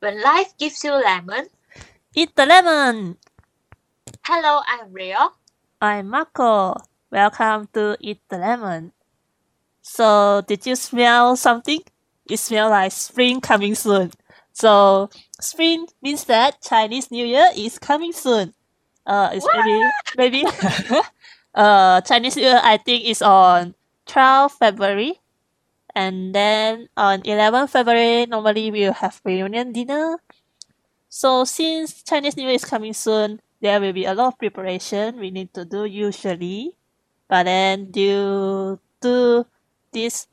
When life gives you lemon, Eat the lemon! hello, I'm Rio. I'm Marco. Welcome to Eat the Lemon. So, did you smell something? It smells like spring coming soon. So, spring means that Chinese New Year is coming soon. Uh, it's maybe maybe uh Chinese New Year I think is on 12 February, and then on 11 February normally we'll have reunion dinner. So since Chinese New Year is coming soon, there will be a lot of preparation we need to do usually. But then due to this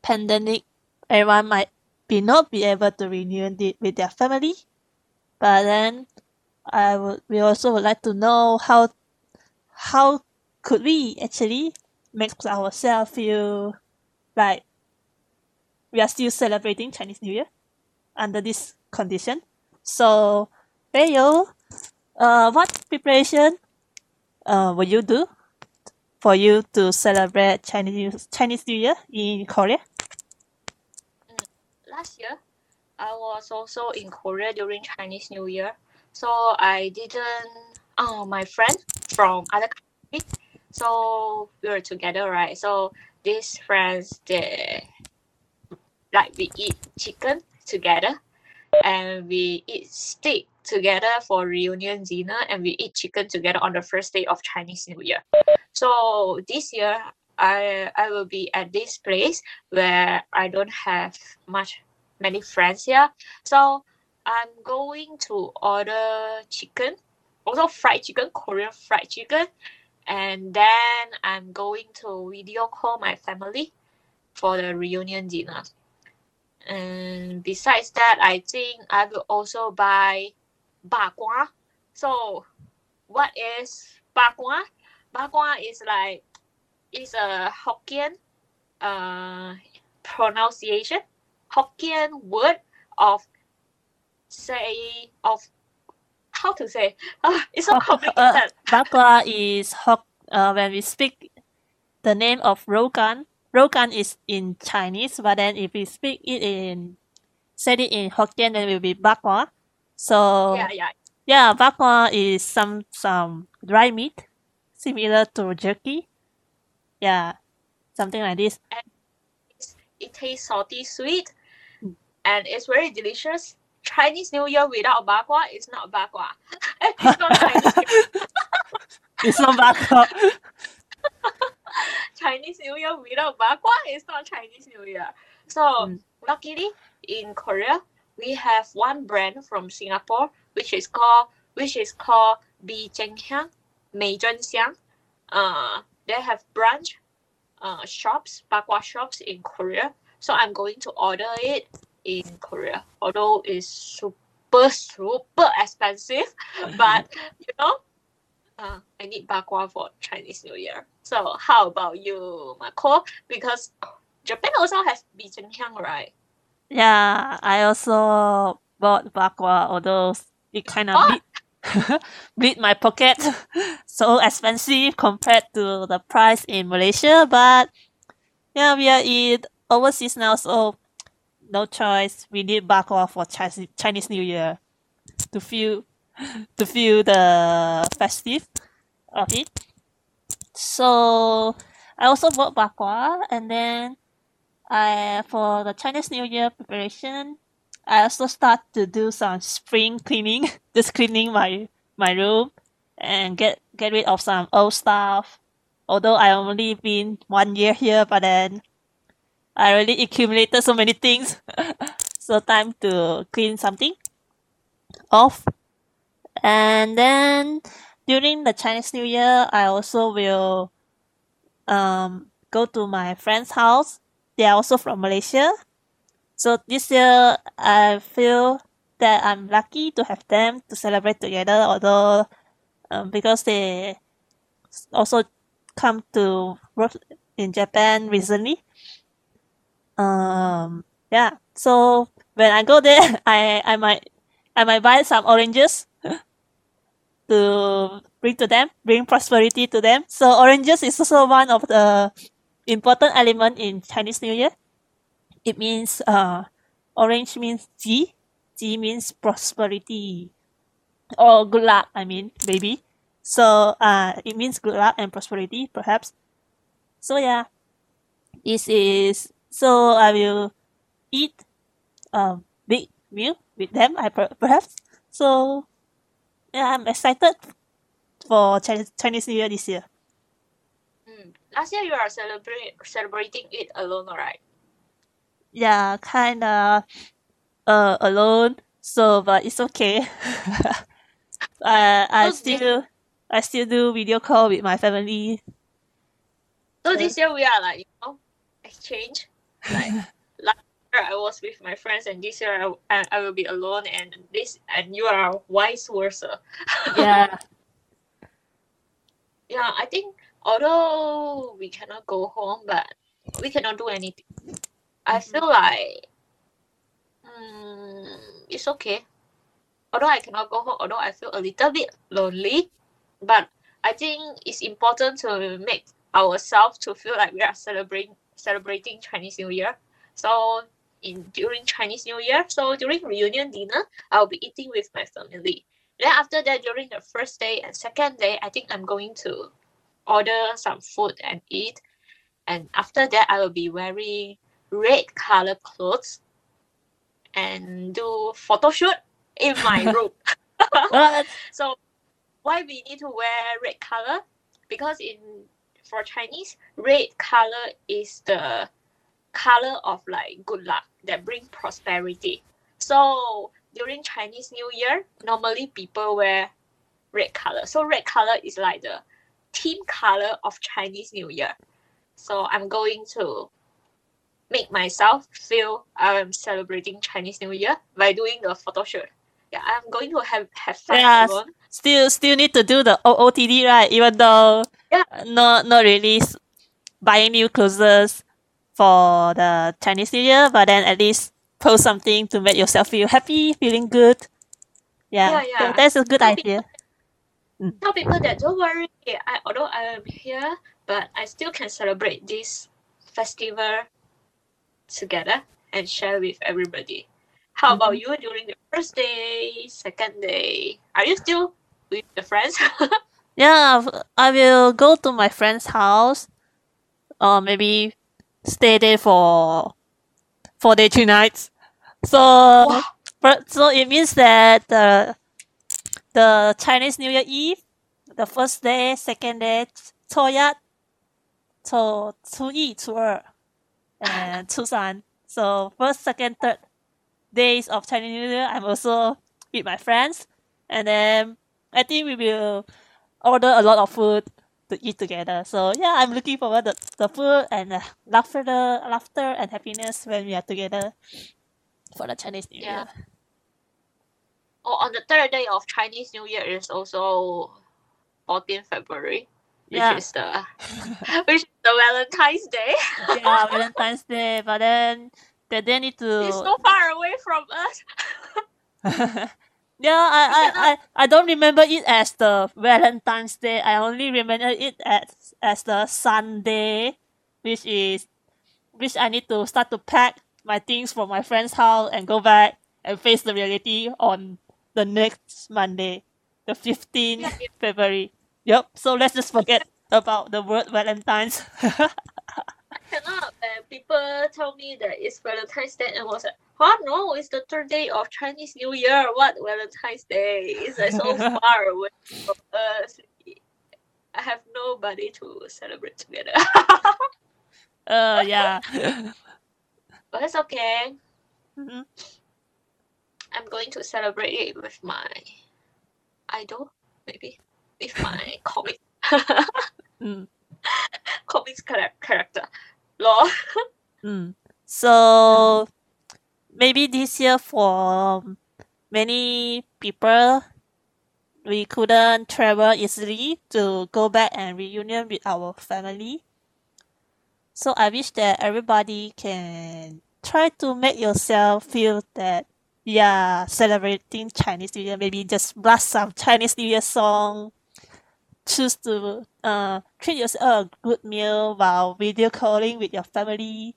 pandemic, everyone might be not be able to it with their family. But then I would we also would like to know how how could we actually make ourselves feel like we are still celebrating Chinese New Year under this condition. So, Bayo, uh, what preparation uh, will you do for you to celebrate Chinese Chinese New Year in Korea? Last year, I was also in Korea during Chinese New Year, so I didn't. Oh, my friend from other country, so we were together, right? So these friends, they like we eat chicken together, and we eat steak together for reunion dinner, and we eat chicken together on the first day of Chinese New Year. So this year, I I will be at this place where I don't have much many friends here. So I'm going to order chicken, also fried chicken, Korean fried chicken, and then I'm going to video call my family for the reunion dinner. And besides that, I think I will also buy bakwa. So, what is bakwa? Bakwa is like it's a Hokkien uh pronunciation Hokkien word of say of how to say uh, it's so Uh, complicated. Bakwa is hok. Uh, when we speak the name of Rogan, Rogan is in Chinese, but then if we speak it in say it in Hokkien, then it will be bakwa. So yeah, yeah. yeah, bakwa is some some dry meat, similar to jerky. Yeah, something like this. It tastes salty sweet Mm. and it's very delicious. Chinese New Year without bakwa is not bakwa. it's not Chinese It's not bakwa. Chinese New Year without bakwa is not Chinese New Year. So Mm. luckily in Korea we have one brand from Singapore which is called which is called Bi Zheng Xiang, Mei Zhen Xiang. Uh, they have branch uh, shops, bakwa shops in Korea. So I'm going to order it in Korea. Although it's super super expensive, but you know, uh, I need bakwa for Chinese New Year. So how about you, Marco? Because Japan also has Bee Cheng Hiang, right? Yeah, I also bought bakwa, although it kind of Oh. beat, beat my pocket. so expensive compared to the price in Malaysia. But yeah, we are in overseas now, so no choice. We need bakwa for Chinese Chinese New Year to feel to feel the festive of it. So I also bought bakwa, and then I for the Chinese New Year preparation, I also start to do some spring cleaning, just cleaning my my room and get get rid of some old stuff. Although I only been one year here, but then I already accumulated so many things. so time to clean something off. And then during the Chinese New Year, I also will um go to my friend's house. They are also from Malaysia. So this year, I feel that I'm lucky to have them to celebrate together. Although, um, because they also come to work in Japan recently. Um, yeah. So when I go there, I I might I might buy some oranges to bring to them, bring prosperity to them. So oranges is also one of the important element in Chinese New Year. It means uh, orange means 吉 Ji means prosperity or good luck, I mean, maybe. So uh, it means good luck and prosperity, perhaps. So yeah, this is so I will eat a big meal with them, I per- perhaps. So yeah, I'm excited for Chinese, Chinese New Year this year. Mm. Last year you are celebrating celebrating it alone, right? Yeah, kind of uh, alone. So, but it's okay. I I still I still do video call with my family. So this year we are like you know exchange. Like I was with my friends, and this year I, I, will be alone, and this and you are vice versa. Yeah. yeah, I think although we cannot go home, but we cannot do anything. I Mhm. feel like mm, it's okay. Although I cannot go home, although I feel a little bit lonely, but I think it's important to make ourselves to feel like we are celebrating celebrating Chinese New Year. So in during Chinese New Year, so during reunion dinner, I'll be eating with my family. Then after that, during the first day and second day, I think I'm going to order some food and eat. And after that, I will be wearing red color clothes and do photo shoot in my room. So why we need to wear red color? Because in for Chinese, red color is the color of like good luck that bring prosperity. So during Chinese New Year, normally people wear red color. So red color is like the team color of Chinese New Year. So I'm going to make myself feel I'm celebrating Chinese New Year by doing the photo shoot. Yeah, I'm going to have have fun alone. Still still need to do the OOTD, right? Even though Yeah. not not really buying new clothes for the Chinese New Year, but then at least post something to make yourself feel happy, feeling good. Yeah, Yeah, yeah. that- that's a good Some idea. Tell mm. people that don't worry. I, although I am here, but I still can celebrate this festival together and share with everybody. How about mm-hmm. you during the first day, second day? Are you still with the friends? Yeah, I will go to my friend's house, or maybe stay there for four days, two nights. So, Wow. but so it means that the the Chinese New Year Eve, the first day, second day, 初一、初初一、初二 and 初三. So first, second, third days of Chinese New Year, I'm also with my friends, and then I think we will order a lot of food to eat together. So yeah, I'm looking forward to the food and uh, laughter, laughter and happiness when we are together for the Chinese New Yeah. Year. oh, on the third day of Chinese New Year is also 14th February, which Yeah. is the which is the Valentine's Day. yeah, Valentine's Day, but then they they need to. it's so far away from us. yeah, I, I, I, I don't remember it as the Valentine's Day. I only remember it as as the Sunday, which is which I need to start to pack my things from my friend's house and go back and face the reality on the next Monday, the 15th Yeah, yeah. February. Yep. So let's just forget about the word Valentine's. cannot. Uh, people tell me that it's Valentine's Day, and I was like, "Huh? No, it's the third day of Chinese New Year. What Valentine's Day? It's like so far away from us. I have nobody to celebrate together. uh, yeah. but it's okay. Mhm. I'm going to celebrate it with my idol, maybe with my comic Mm. comics chara- character. Lol. Mm. So maybe this year for many people we couldn't travel easily to go back and reunion with our family. So I wish that everybody can try to make yourself feel that yeah, celebrating Chinese New Year, maybe just blast some Chinese New Year song. Choose to uh treat yourself a good meal while video calling with your family.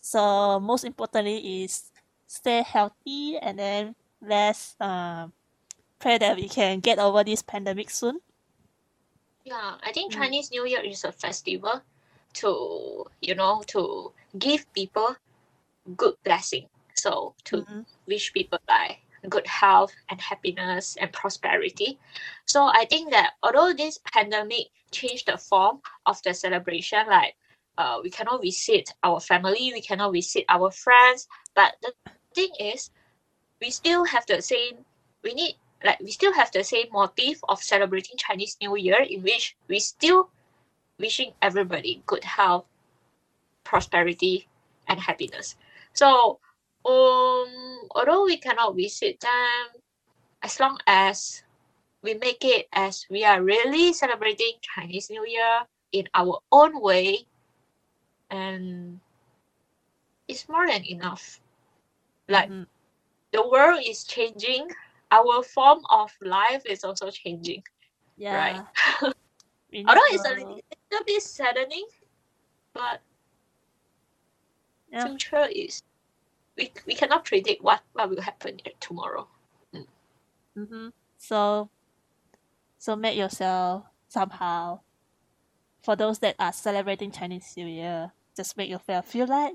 So most importantly is stay healthy and then let's um pray that we can get over this pandemic soon. Yeah, I think Mm. Chinese New Year is a festival to, you know, to give people good blessing. So to Mhm. wish people like good health and happiness and prosperity. So I think that although this pandemic changed the form of the celebration, like uh, we cannot visit our family, we cannot visit our friends, but the thing is, we still have the same. We need like we still have the same motive of celebrating Chinese New Year, in which we still wishing everybody good health, prosperity, and happiness. So, um, although we cannot visit them, as long as we make it as we are really celebrating Chinese New Year in our own way, and it's more than enough. Like Mhm. the world is changing, our form of life is also changing. Yeah. Right. Although it's a little, little bit saddening, but Yeah. future is we, we cannot predict what, what will happen tomorrow. Mm-hmm. So, so make yourself somehow. For those that are celebrating Chinese New Year, just make yourself feel like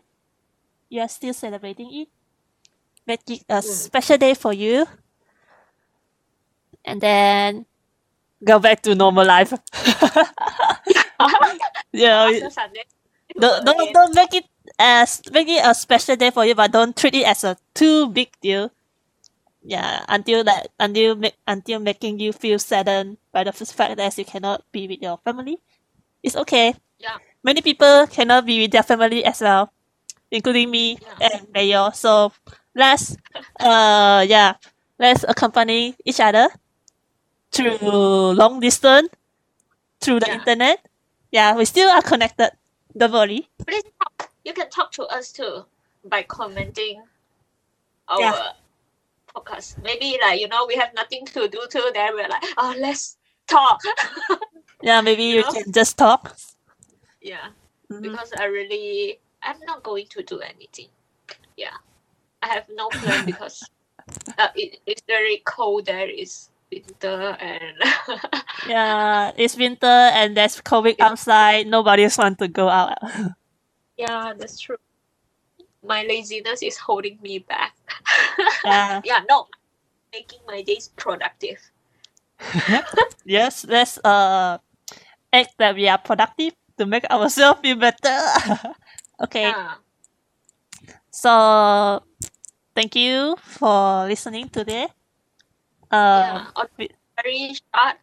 you are still celebrating it. Make it a special day for you, and then go back to normal life. yeah, don't, don't, don't make it as make it a special day for you, but don't treat it as a too big deal. Yeah, until that until make until making you feel saddened by the fact that you cannot be with your family. It's okay. Yeah. Many people cannot be with their family as well, including me Yeah. and Mayo. So let's uh yeah, let's accompany each other through long distance through the Yeah. internet. Yeah, we still are connected. Don't worry. You can talk to us too by commenting our Yeah. podcast. Maybe like you know we have nothing to do too. Then we're like, oh, let's talk. Yeah, maybe You you know? can just talk. yeah, Mhm. because I really I'm not going to do anything. Yeah, I have no plan because uh, it, it's very cold there. It's winter and Yeah, it's winter and there's COVID outside. Nobody's want to go out. Yeah, that's true. My laziness is holding me back. yeah. yeah, no, making my days productive. Yes, let's uh act that we are productive to make ourselves feel better. okay. Yeah. So thank you for listening today. Uh yeah, very short.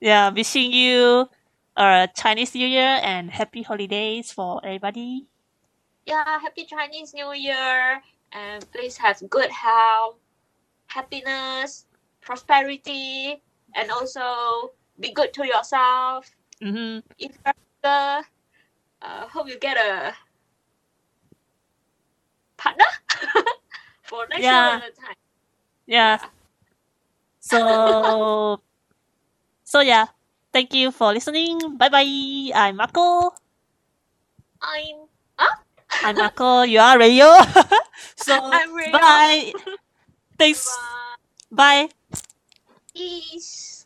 yeah, wishing you a Chinese New Year and happy holidays for everybody. Yeah, happy Chinese New Year, and please have good health, happiness, prosperity, and also be good to yourself. Mm-hmm. If you're uh, hope you get a partner for next Yeah. year time. Yeah. So so yeah. Thank you for listening. Bye bye. I'm Marco. I'm I'm Marco. You are Rayo. so I'm Rayo. bye. Thanks. Bye. Bye. Peace.